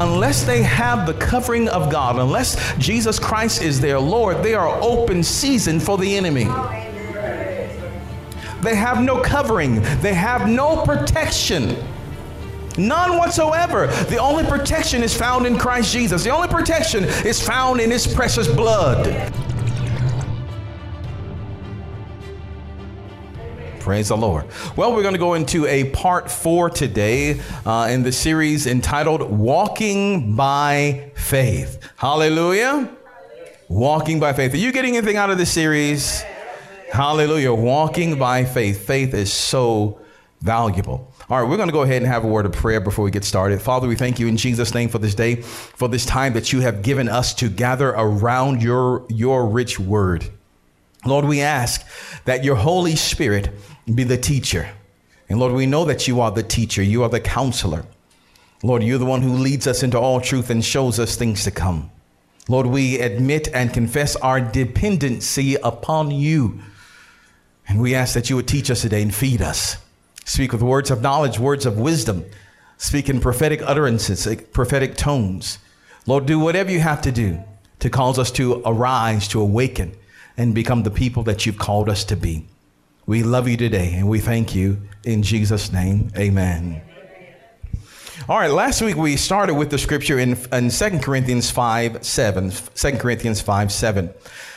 unless they have the covering of God, unless Jesus Christ is their Lord, they are open season for the enemy. They have no covering, they have no protection. None whatsoever. The only protection is found in Christ Jesus. The only protection is found in His precious blood. Praise the Lord. Well, we're going to go into a part four today uh, in the series entitled Walking by Faith. Hallelujah. Walking by faith. Are you getting anything out of this series? Hallelujah. Walking by faith. Faith is so valuable. All right, we're going to go ahead and have a word of prayer before we get started. Father, we thank you in Jesus' name for this day, for this time that you have given us to gather around your, your rich word. Lord, we ask that your Holy Spirit be the teacher. And Lord, we know that you are the teacher, you are the counselor. Lord, you're the one who leads us into all truth and shows us things to come. Lord, we admit and confess our dependency upon you. And we ask that you would teach us today and feed us. Speak with words of knowledge, words of wisdom. Speak in prophetic utterances, prophetic tones. Lord, do whatever you have to do to cause us to arise, to awaken, and become the people that you've called us to be. We love you today and we thank you in Jesus' name. Amen. All right, last week we started with the scripture in, in 2 Corinthians 5 7. 2 Corinthians 5 7.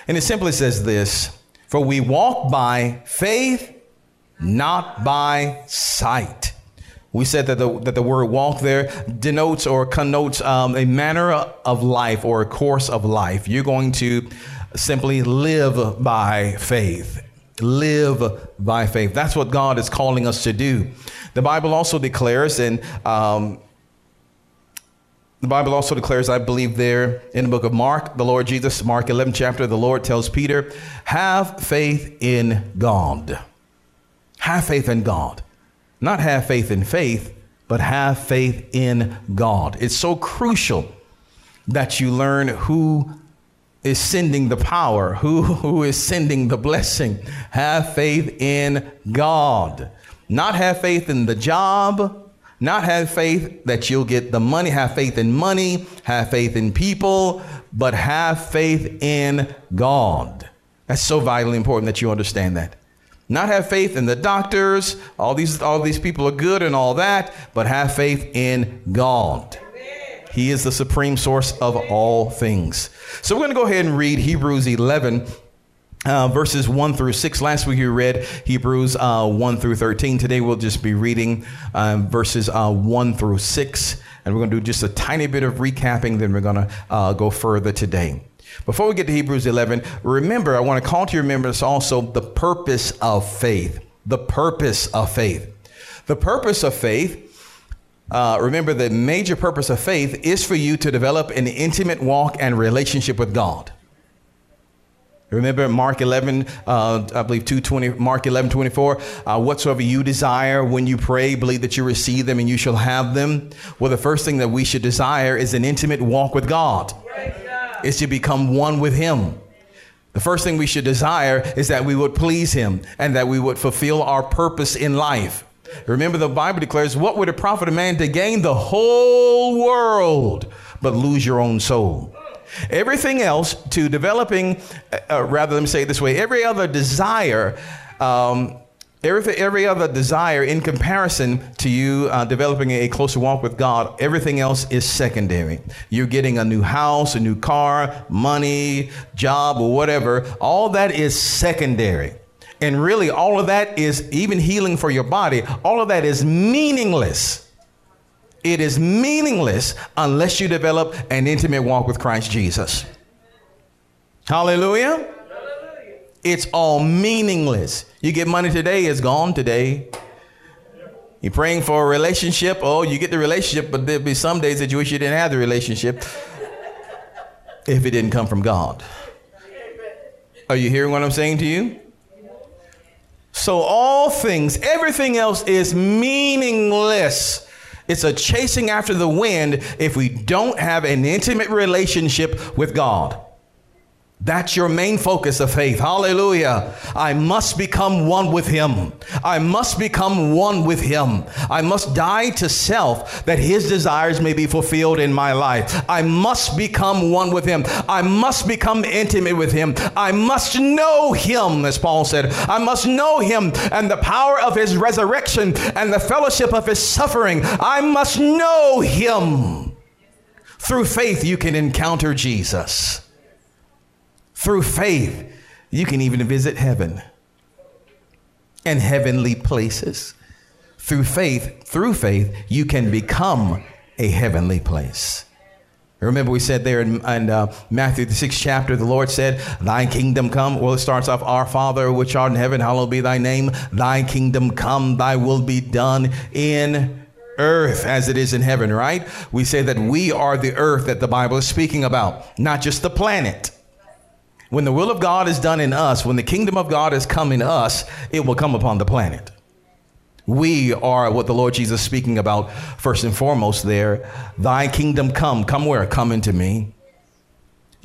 And it simply says this For we walk by faith, not by sight. We said that the, that the word walk there denotes or connotes um, a manner of life or a course of life. You're going to simply live by faith. Live by faith. That's what God is calling us to do. The Bible also declares, and um, the Bible also declares, I believe, there in the book of Mark, the Lord Jesus, Mark 11 chapter, the Lord tells Peter, have faith in God. Have faith in God. Not have faith in faith, but have faith in God. It's so crucial that you learn who is sending the power, who, who is sending the blessing. Have faith in God. Not have faith in the job, not have faith that you'll get the money, have faith in money, have faith in people, but have faith in God. That's so vitally important that you understand that. Not have faith in the doctors, all these all these people are good and all that, but have faith in God. He is the supreme source of all things. So we're going to go ahead and read Hebrews 11. Uh, verses 1 through 6. Last week we read Hebrews uh, 1 through 13. Today we'll just be reading um, verses uh, 1 through 6. And we're going to do just a tiny bit of recapping, then we're going to uh, go further today. Before we get to Hebrews 11, remember, I want to call to your remembrance also the purpose of faith. The purpose of faith. The purpose of faith uh, remember, the major purpose of faith is for you to develop an intimate walk and relationship with God. Remember Mark 11, uh, I believe 220, Mark 11, 24, uh, whatsoever you desire when you pray, believe that you receive them and you shall have them. Well, the first thing that we should desire is an intimate walk with God. Is to become one with Him. The first thing we should desire is that we would please Him and that we would fulfill our purpose in life. Remember, the Bible declares, What would it profit a man to gain the whole world but lose your own soul? Everything else to developing, uh, uh rather, let me say it this way every other desire, um, everything, every other desire in comparison to you uh, developing a closer walk with God, everything else is secondary. You're getting a new house, a new car, money, job, or whatever. All that is secondary. And really, all of that is even healing for your body, all of that is meaningless. It is meaningless unless you develop an intimate walk with Christ Jesus. Hallelujah. It's all meaningless. You get money today, it's gone today. You're praying for a relationship. Oh, you get the relationship, but there'll be some days that you wish you didn't have the relationship if it didn't come from God. Are you hearing what I'm saying to you? So all things, everything else is meaningless. It's a chasing after the wind if we don't have an intimate relationship with God. That's your main focus of faith. Hallelujah. I must become one with Him. I must become one with Him. I must die to self that His desires may be fulfilled in my life. I must become one with Him. I must become intimate with Him. I must know Him, as Paul said. I must know Him and the power of His resurrection and the fellowship of His suffering. I must know Him. Through faith, you can encounter Jesus. Through faith, you can even visit heaven and heavenly places. Through faith, through faith, you can become a heavenly place. Remember, we said there in, in uh, Matthew, the sixth chapter, the Lord said, Thy kingdom come. Well, it starts off, Our Father, which art in heaven, hallowed be thy name. Thy kingdom come, thy will be done in earth as it is in heaven, right? We say that we are the earth that the Bible is speaking about, not just the planet. When the will of God is done in us, when the kingdom of God has come in us, it will come upon the planet. We are what the Lord Jesus is speaking about first and foremost there. Thy kingdom come. Come where? Come into me.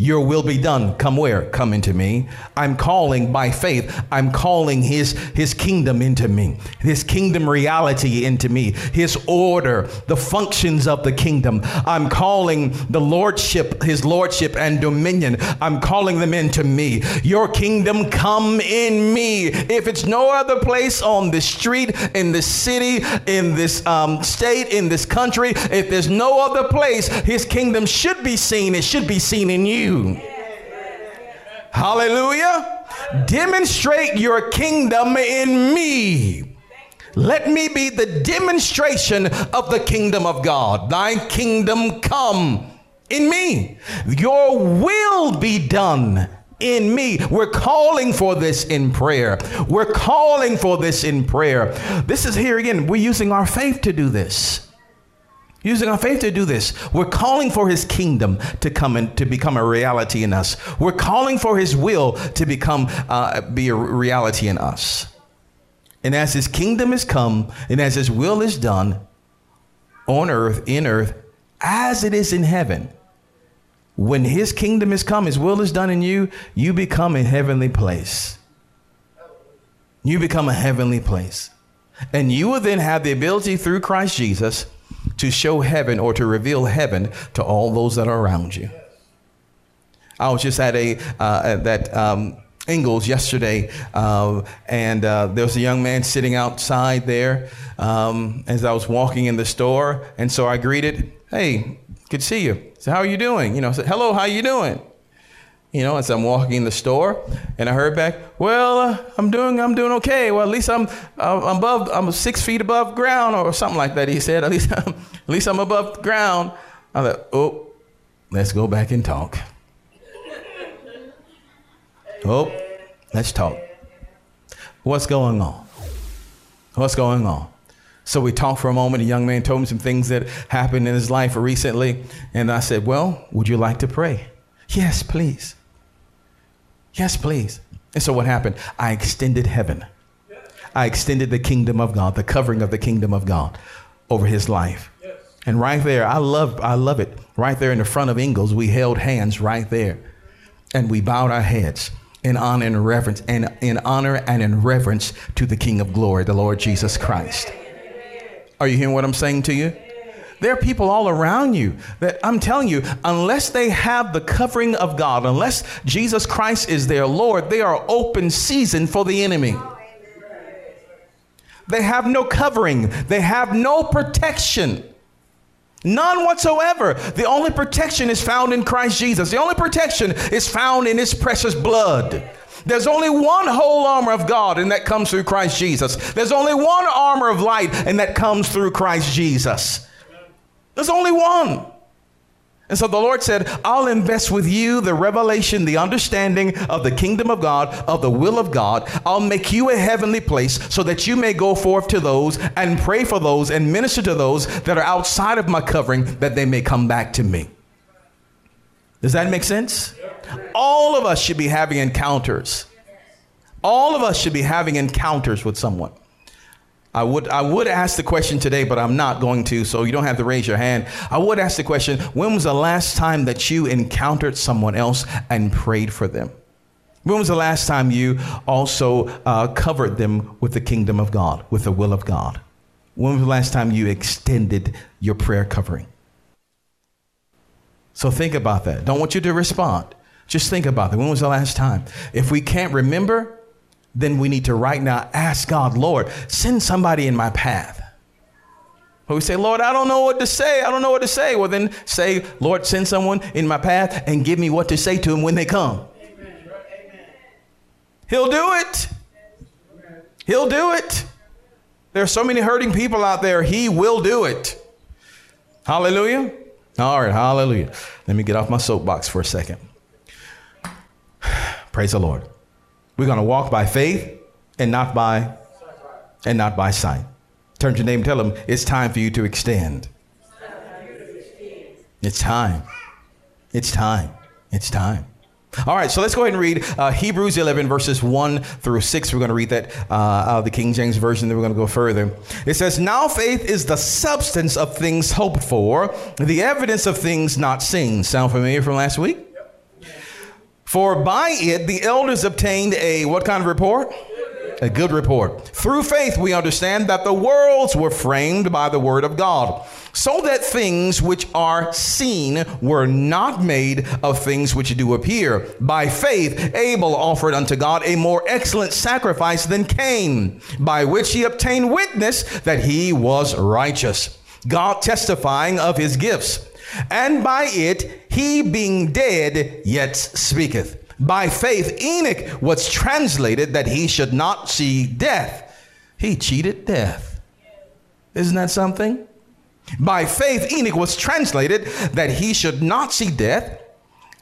Your will be done. Come where? Come into me. I'm calling by faith. I'm calling his, his kingdom into me, his kingdom reality into me, his order, the functions of the kingdom. I'm calling the lordship, his lordship and dominion. I'm calling them into me. Your kingdom come in me. If it's no other place on the street, in the city, in this um, state, in this country, if there's no other place, his kingdom should be seen. It should be seen in you you. Hallelujah. Demonstrate your kingdom in me. Let me be the demonstration of the kingdom of God. Thy kingdom come in me. Your will be done in me. We're calling for this in prayer. We're calling for this in prayer. This is here again. We're using our faith to do this using our faith to do this. We're calling for his kingdom to come and to become a reality in us. We're calling for his will to become uh, be a reality in us. And as his kingdom is come and as his will is done on earth, in earth, as it is in heaven, when his kingdom is come, his will is done in you, you become a heavenly place. You become a heavenly place. And you will then have the ability through Christ Jesus to show heaven or to reveal heaven to all those that are around you. I was just at a uh, that um, Ingles yesterday, uh, and uh, there was a young man sitting outside there um, as I was walking in the store, and so I greeted, "Hey, good to see you." So how are you doing? You know, I said, "Hello, how are you doing?" You know, as I'm walking in the store, and I heard back, "Well, uh, I'm doing, I'm doing okay. Well, at least I'm, I'm above, I'm six feet above ground, or something like that." He said, "At least, I'm, at least I'm above ground." I thought, "Oh, let's go back and talk." oh, let's talk. What's going on? What's going on? So we talked for a moment. A young man told me some things that happened in his life recently, and I said, "Well, would you like to pray?" Yes, please. Yes, please. And so what happened? I extended heaven. I extended the kingdom of God, the covering of the kingdom of God over his life. And right there, I love, I love it. Right there in the front of Ingles, we held hands right there. And we bowed our heads in honor and reverence, and in honor and in reverence to the King of glory, the Lord Jesus Christ. Are you hearing what I'm saying to you? There are people all around you that I'm telling you, unless they have the covering of God, unless Jesus Christ is their Lord, they are open season for the enemy. They have no covering, they have no protection. None whatsoever. The only protection is found in Christ Jesus. The only protection is found in his precious blood. There's only one whole armor of God, and that comes through Christ Jesus. There's only one armor of light, and that comes through Christ Jesus. There's only one. And so the Lord said, I'll invest with you the revelation, the understanding of the kingdom of God, of the will of God. I'll make you a heavenly place so that you may go forth to those and pray for those and minister to those that are outside of my covering that they may come back to me. Does that make sense? All of us should be having encounters. All of us should be having encounters with someone. I would I would ask the question today, but I'm not going to, so you don't have to raise your hand. I would ask the question, when was the last time that you encountered someone else and prayed for them? When was the last time you also uh, covered them with the kingdom of God, with the will of God? When was the last time you extended your prayer covering? So think about that. Don't want you to respond. Just think about that. When was the last time? If we can't remember, then we need to right now ask God, Lord, send somebody in my path. But we say, Lord, I don't know what to say. I don't know what to say. Well, then say, Lord, send someone in my path and give me what to say to them when they come. Amen. He'll do it. He'll do it. There are so many hurting people out there. He will do it. Hallelujah. All right. Hallelujah. Let me get off my soapbox for a second. Praise the Lord. We're going to walk by faith and not by and not by sight. Turn to your name and tell them it's time for you to extend. It's time. It's time. It's time. All right, so let's go ahead and read uh, Hebrews 11, verses 1 through 6. We're going to read that uh, out of the King James Version, then we're going to go further. It says, Now faith is the substance of things hoped for, the evidence of things not seen. Sound familiar from last week? For by it the elders obtained a what kind of report? A good report. Through faith we understand that the worlds were framed by the word of God, so that things which are seen were not made of things which do appear. By faith Abel offered unto God a more excellent sacrifice than Cain, by which he obtained witness that he was righteous. God testifying of his gifts and by it he being dead yet speaketh. By faith Enoch was translated that he should not see death. He cheated death. Isn't that something? By faith Enoch was translated that he should not see death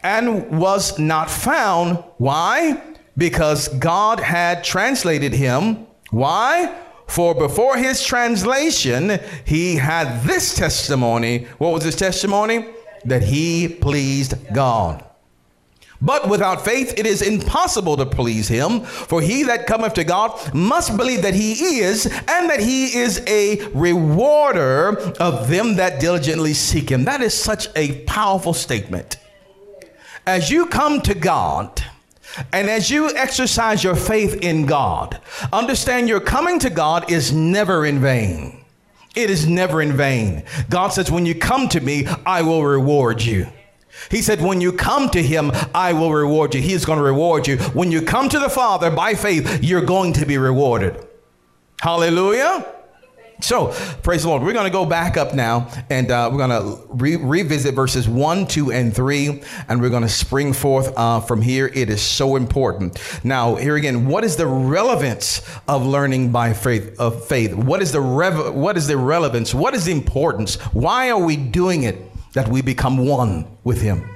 and was not found. Why? Because God had translated him. Why? For before his translation, he had this testimony. What was his testimony? That he pleased God. But without faith, it is impossible to please him. For he that cometh to God must believe that he is, and that he is a rewarder of them that diligently seek him. That is such a powerful statement. As you come to God, and as you exercise your faith in God, understand your coming to God is never in vain. It is never in vain. God says, When you come to me, I will reward you. He said, When you come to him, I will reward you. He is going to reward you. When you come to the Father by faith, you're going to be rewarded. Hallelujah. So, praise the Lord. We're going to go back up now and uh, we're going to re- revisit verses 1, 2, and 3, and we're going to spring forth uh, from here. It is so important. Now, here again, what is the relevance of learning by faith? Of faith? What is the rev- what is the relevance? What is the importance? Why are we doing it? That we become one with Him.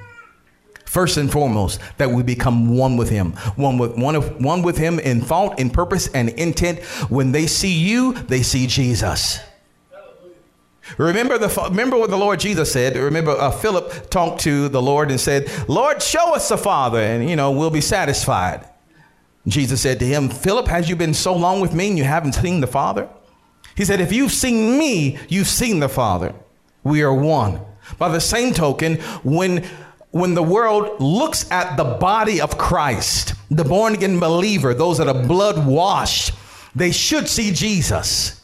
First and foremost, that we become one with Him, one with one of one with Him in thought, in purpose, and intent. When they see you, they see Jesus. Remember the remember what the Lord Jesus said. Remember uh, Philip talked to the Lord and said, "Lord, show us the Father, and you know we'll be satisfied." Jesus said to him, "Philip, has you been so long with me and you haven't seen the Father?" He said, "If you've seen me, you've seen the Father. We are one." By the same token, when when the world looks at the body of Christ, the born again believer, those that are blood washed, they should see Jesus.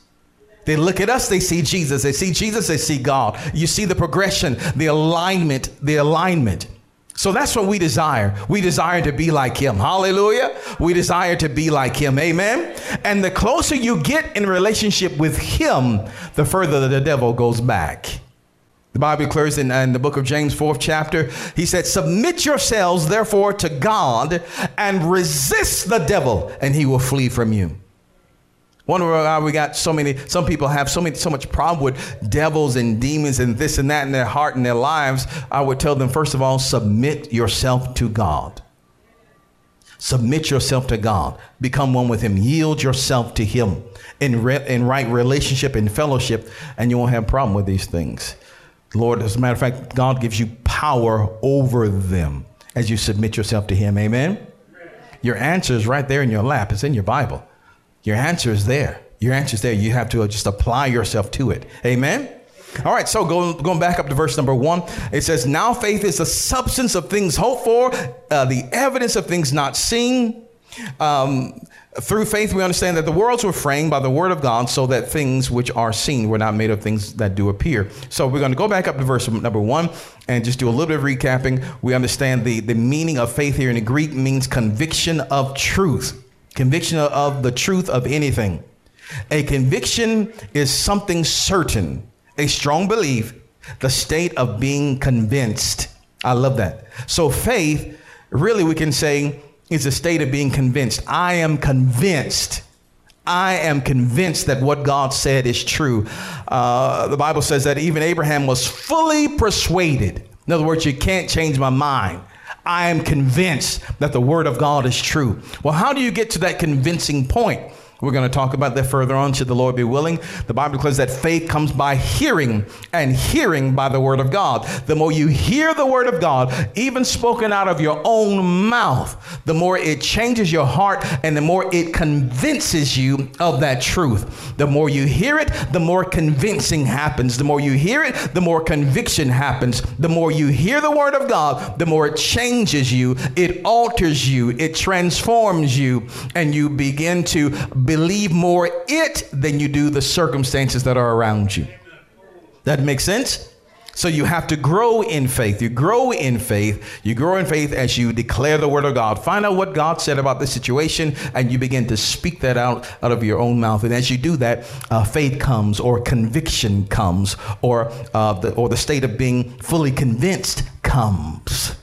They look at us, they see Jesus. They see Jesus, they see God. You see the progression, the alignment, the alignment. So that's what we desire. We desire to be like him. Hallelujah. We desire to be like him. Amen. And the closer you get in relationship with him, the further the devil goes back. The Bible declares in, in, the book of James, fourth chapter, he said, Submit yourselves therefore to God and resist the devil, and he will flee from you. Wonder why we got so many, some people have so many, so much problem with devils and demons and this and that in their heart and their lives. I would tell them, first of all, submit yourself to God. Submit yourself to God. Become one with Him. Yield yourself to Him in, re- in right relationship and fellowship, and you won't have a problem with these things. Lord, as a matter of fact, God gives you power over them as you submit yourself to Him. Amen? Your answer is right there in your lap. It's in your Bible. Your answer is there. Your answer is there. You have to just apply yourself to it. Amen. All right, so going, going back up to verse number one, it says, Now faith is the substance of things hoped for, uh, the evidence of things not seen. Um, through faith, we understand that the worlds were framed by the word of God so that things which are seen were not made of things that do appear. So we're going to go back up to verse number one and just do a little bit of recapping. We understand the, the meaning of faith here in the Greek means conviction of truth, conviction of the truth of anything. A conviction is something certain, a strong belief, the state of being convinced. I love that. So faith, really, we can say, is a state of being convinced. I am convinced. I am convinced that what God said is true. Uh, the Bible says that even Abraham was fully persuaded. In other words, you can't change my mind. I am convinced that the word of God is true. Well, how do you get to that convincing point? We're going to talk about that further on, should the Lord be willing. The Bible declares that faith comes by hearing, and hearing by the word of God. The more you hear the word of God, even spoken out of your own mouth, the more it changes your heart and the more it convinces you of that truth. The more you hear it, the more convincing happens. The more you hear it, the more conviction happens. The more you hear the word of God, the more it changes you, it alters you, it transforms you, and you begin to believe more it than you do the circumstances that are around you. That makes sense? So you have to grow in faith. You grow in faith. You grow in faith as you declare the word of God. Find out what God said about the situation, and you begin to speak that out out of your own mouth. And as you do that, uh, faith comes, or conviction comes, or uh, the or the state of being fully convinced comes.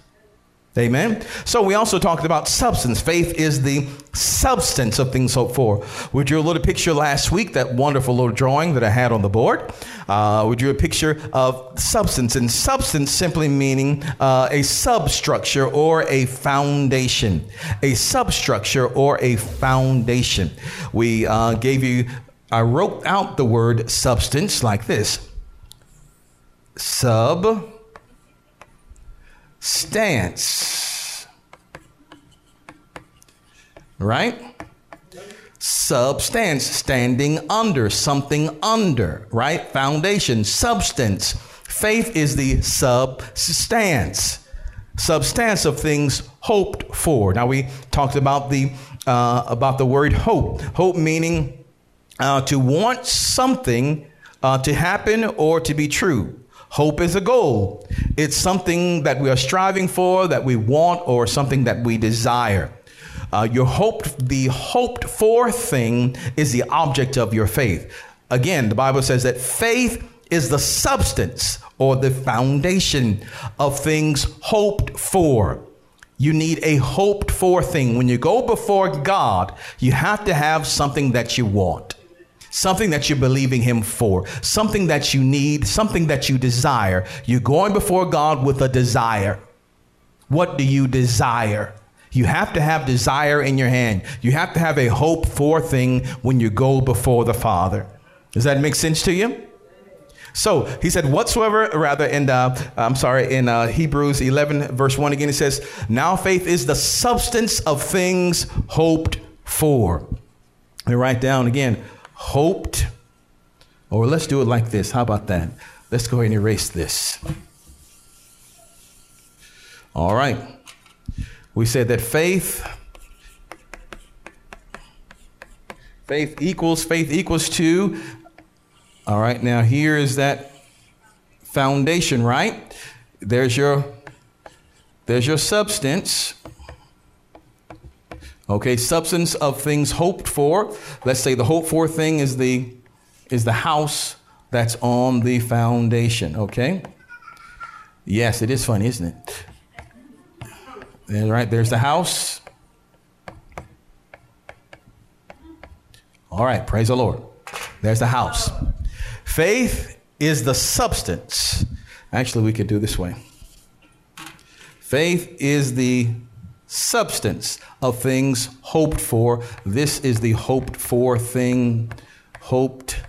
Amen. So we also talked about substance. Faith is the substance of things hoped for. We drew a little picture last week, that wonderful little drawing that I had on the board. Uh, we drew a picture of substance, and substance simply meaning uh, a substructure or a foundation. A substructure or a foundation. We uh, gave you, I wrote out the word substance like this sub stance. Right? Substance, standing under, something under, right? Foundation, substance. Faith is the substance, substance of things hoped for. Now we talked about the uh, about the word hope. Hope meaning uh, to want something uh, to happen or to be true. Hope is a goal. It's something that we are striving for, that we want, or something that we desire. Uh, your hope, the hoped for thing is the object of your faith. Again, the Bible says that faith is the substance or the foundation of things hoped for. You need a hoped for thing. When you go before God, you have to have something that you want something that you're believing Him for, something that you need, something that you desire. You're going before God with a desire. What do you desire? You have to have desire in your hand. You have to have a hope for thing when you go before the Father. Does that make sense to you? So he said, whatsoever, rather, in, uh, I'm sorry, in uh, Hebrews 11, verse 1 again, it says, Now faith is the substance of things hoped for. And write down again, hoped, or let's do it like this. How about that? Let's go ahead and erase this. All right. We said that faith faith equals faith equals to all right now here is that foundation right there's your there's your substance Okay, substance of things hoped for. Let's say the hoped for thing is the is the house that's on the foundation. Okay. Yes, it is funny, isn't it? All right, there's the house. All right, praise the Lord. There's the house. Faith is the substance. Actually, we could do this way. Faith is the substance of things hoped for. This is the hoped for thing. Hoped,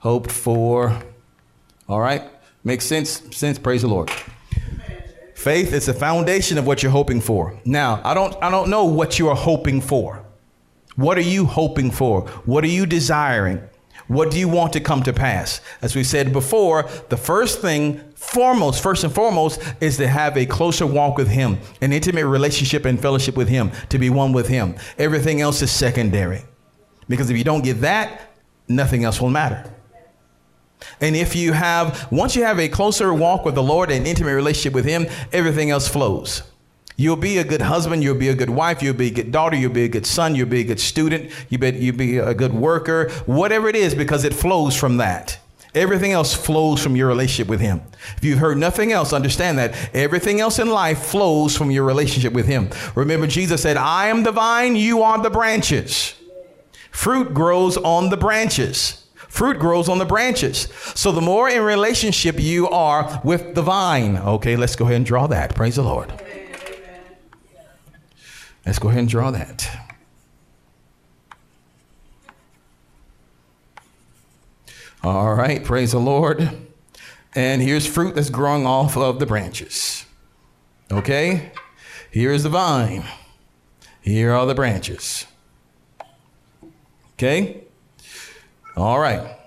hoped for. All right? Makes sense? Sense, praise the Lord. Faith is the foundation of what you're hoping for. Now, I don't I don't know what you are hoping for. What are you hoping for? What are you desiring? What do you want to come to pass? As we said before, the first thing, foremost, first and foremost, is to have a closer walk with Him, an intimate relationship and fellowship with Him, to be one with Him. Everything else is secondary. Because if you don't get that, nothing else will matter. And if you have, once you have a closer walk with the Lord, an intimate relationship with Him, everything else flows. You'll be a good husband. You'll be a good wife. You'll be a good daughter. You'll be a good son. You'll be a good student. You'll be, you'll be a good worker. Whatever it is, because it flows from that. Everything else flows from your relationship with Him. If you've heard nothing else, understand that everything else in life flows from your relationship with Him. Remember, Jesus said, I am the vine, you are the branches. Fruit grows on the branches. Fruit grows on the branches. So the more in relationship you are with the vine, okay, let's go ahead and draw that. Praise the Lord. Let's go ahead and draw that. All right, praise the Lord. And here's fruit that's growing off of the branches. Okay? Here's the vine. Here are the branches. Okay? All right.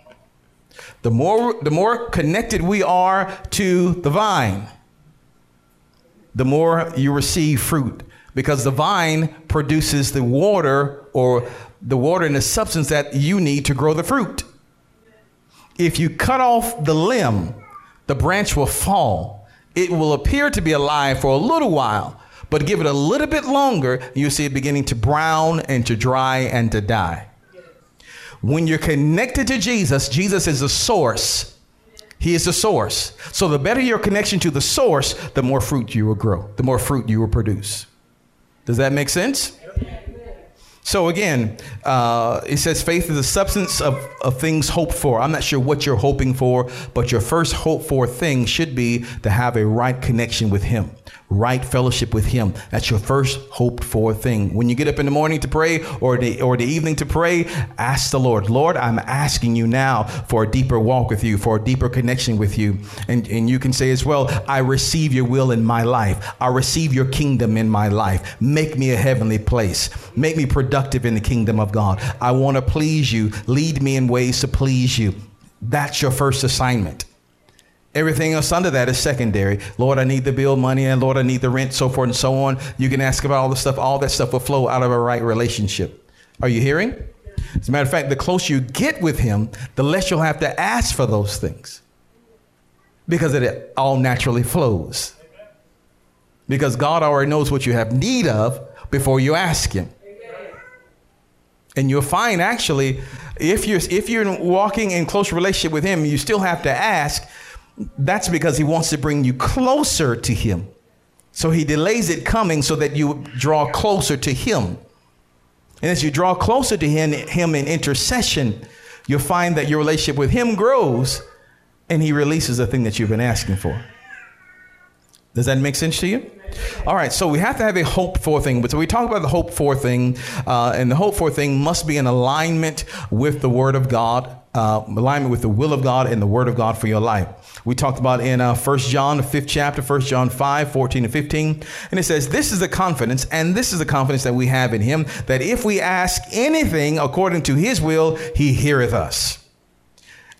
The more the more connected we are to the vine, the more you receive fruit because the vine produces the water or the water and the substance that you need to grow the fruit. If you cut off the limb, the branch will fall. It will appear to be alive for a little while, but give it a little bit longer, you see it beginning to brown and to dry and to die. When you're connected to Jesus, Jesus is the source. He is the source. So the better your connection to the source, the more fruit you will grow, the more fruit you will produce. Does that make sense? So again, uh, it says faith is the substance of, of things hoped for. I'm not sure what you're hoping for, but your first hope for thing should be to have a right connection with Him right fellowship with Him. That's your first hoped for thing. When you get up in the morning to pray or the, or the evening to pray, ask the Lord, Lord, I'm asking you now for a deeper walk with you, for a deeper connection with you. And, and you can say as well, I receive your will in my life. I receive your kingdom in my life. Make me a heavenly place. Make me productive in the kingdom of God. I want to please you. Lead me in ways to please you. That's your first assignment. Everything else under that is secondary. Lord, I need the bill money, and Lord, I need the rent, so forth and so on. You can ask about all the stuff. All that stuff will flow out of a right relationship. Are you hearing? As a matter of fact, the closer you get with Him, the less you'll have to ask for those things because it all naturally flows. Because God already knows what you have need of before you ask Him. And you'll find actually, if you're if you're walking in close relationship with Him, you still have to ask that's because he wants to bring you closer to him. So he delays it coming so that you draw closer to him. And as you draw closer to him, him in intercession, you'll find that your relationship with him grows and he releases the thing that you've been asking for. Does that make sense to you? All right, so we have to have a hope for thing. But so we talk about the hope for thing, uh, and the hope for thing must be in alignment with the Word of God, uh, alignment with the will of God and the Word of God for your life. We talked about in uh, 1 John, the fifth chapter, 1 John 5, 14 and 15. And it says, This is the confidence, and this is the confidence that we have in Him, that if we ask anything according to His will, He heareth us.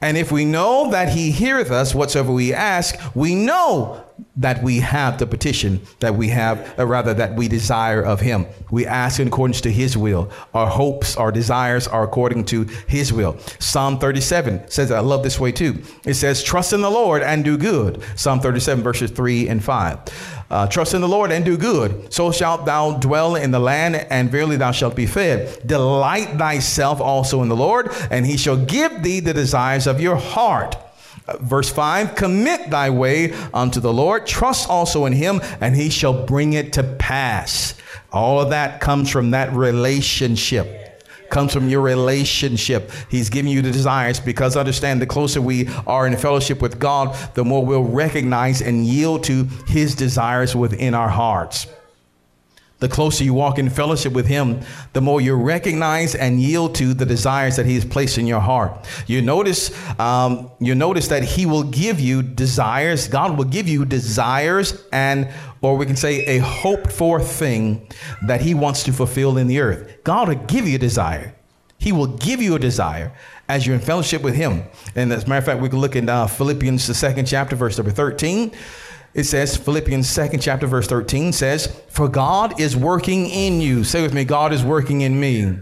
And if we know that He heareth us whatsoever we ask, we know that we have the petition that we have, or rather that we desire of him. We ask in accordance to his will. Our hopes, our desires are according to his will. Psalm 37 says, I love this way too. It says, trust in the Lord and do good. Psalm 37 verses 3 and 5. Uh, trust in the Lord and do good. So shalt thou dwell in the land, and verily thou shalt be fed. Delight thyself also in the Lord, and he shall give thee the desires of your heart. Verse 5 Commit thy way unto the Lord, trust also in him, and he shall bring it to pass. All of that comes from that relationship. Comes from your relationship. He's giving you the desires because understand the closer we are in fellowship with God, the more we'll recognize and yield to his desires within our hearts. The closer you walk in fellowship with Him, the more you recognize and yield to the desires that He has placed in your heart. You notice, um, you notice that He will give you desires. God will give you desires, and or we can say a hoped for thing that He wants to fulfill in the earth. God will give you a desire. He will give you a desire as you're in fellowship with Him. And as a matter of fact, we can look in uh, Philippians, the second chapter, verse number 13. It says, Philippians 2nd chapter, verse 13 says, For God is working in you. Say with me, God is working in me.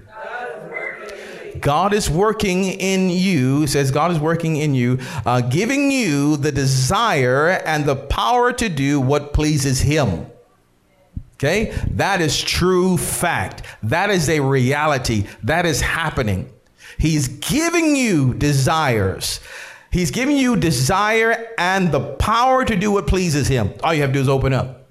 God is working in you, says God is working in you, uh, giving you the desire and the power to do what pleases Him. Okay? That is true fact. That is a reality. That is happening. He's giving you desires. He's giving you desire and the power to do what pleases Him. All you have to do is open up.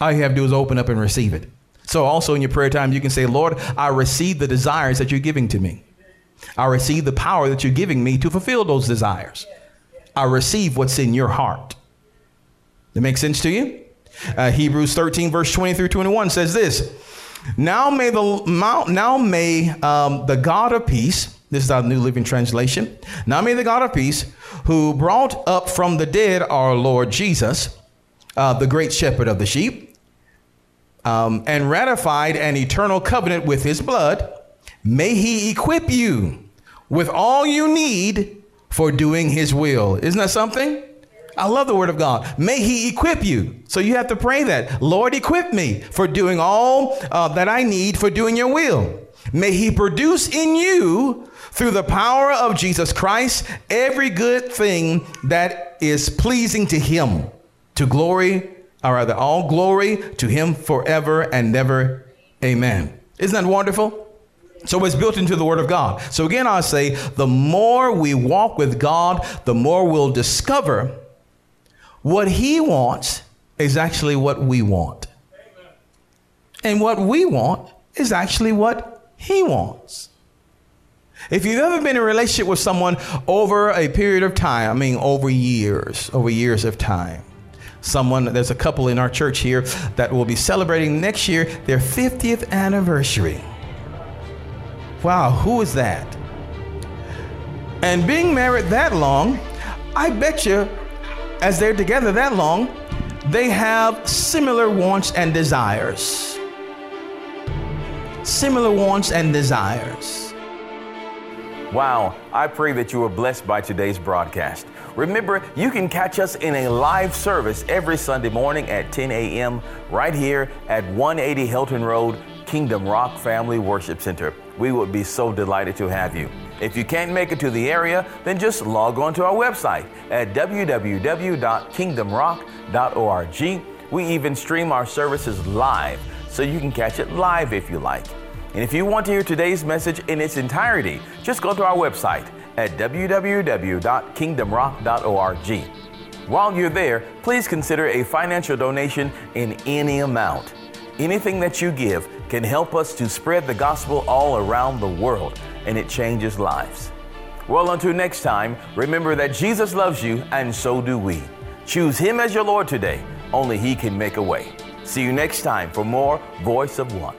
All you have to do is open up and receive it. So, also in your prayer time, you can say, Lord, I receive the desires that you're giving to me. I receive the power that you're giving me to fulfill those desires. I receive what's in your heart. That makes sense to you? Uh, Hebrews 13, verse 20 through 21 says this Now may the, now may, um, the God of peace, this is our New Living Translation. Now may the God of peace, who brought up from the dead our Lord Jesus, uh, the great shepherd of the sheep, um, and ratified an eternal covenant with his blood, may he equip you with all you need for doing his will. Isn't that something? I love the word of God. May he equip you. So you have to pray that. Lord, equip me for doing all uh, that I need for doing your will. May he produce in you through the power of Jesus Christ every good thing that is pleasing to him to glory or rather all glory to him forever and never. Amen. Isn't that wonderful? So it's built into the word of god. So again i say the more we walk with god the more we'll discover what he wants is actually what we want. And what we want is actually what he wants if you've ever been in a relationship with someone over a period of time, I mean, over years, over years of time, someone, there's a couple in our church here that will be celebrating next year their 50th anniversary. Wow, who is that? And being married that long, I bet you, as they're together that long, they have similar wants and desires. Similar wants and desires. Wow, I pray that you are blessed by today's broadcast. Remember, you can catch us in a live service every Sunday morning at 10 a.m. right here at 180 Hilton Road, Kingdom Rock Family Worship Center. We would be so delighted to have you. If you can't make it to the area, then just log on to our website at www.kingdomrock.org. We even stream our services live, so you can catch it live if you like. And if you want to hear today's message in its entirety, just go to our website at www.kingdomrock.org. While you're there, please consider a financial donation in any amount. Anything that you give can help us to spread the gospel all around the world, and it changes lives. Well, until next time, remember that Jesus loves you, and so do we. Choose Him as your Lord today. Only He can make a way. See you next time for more Voice of One.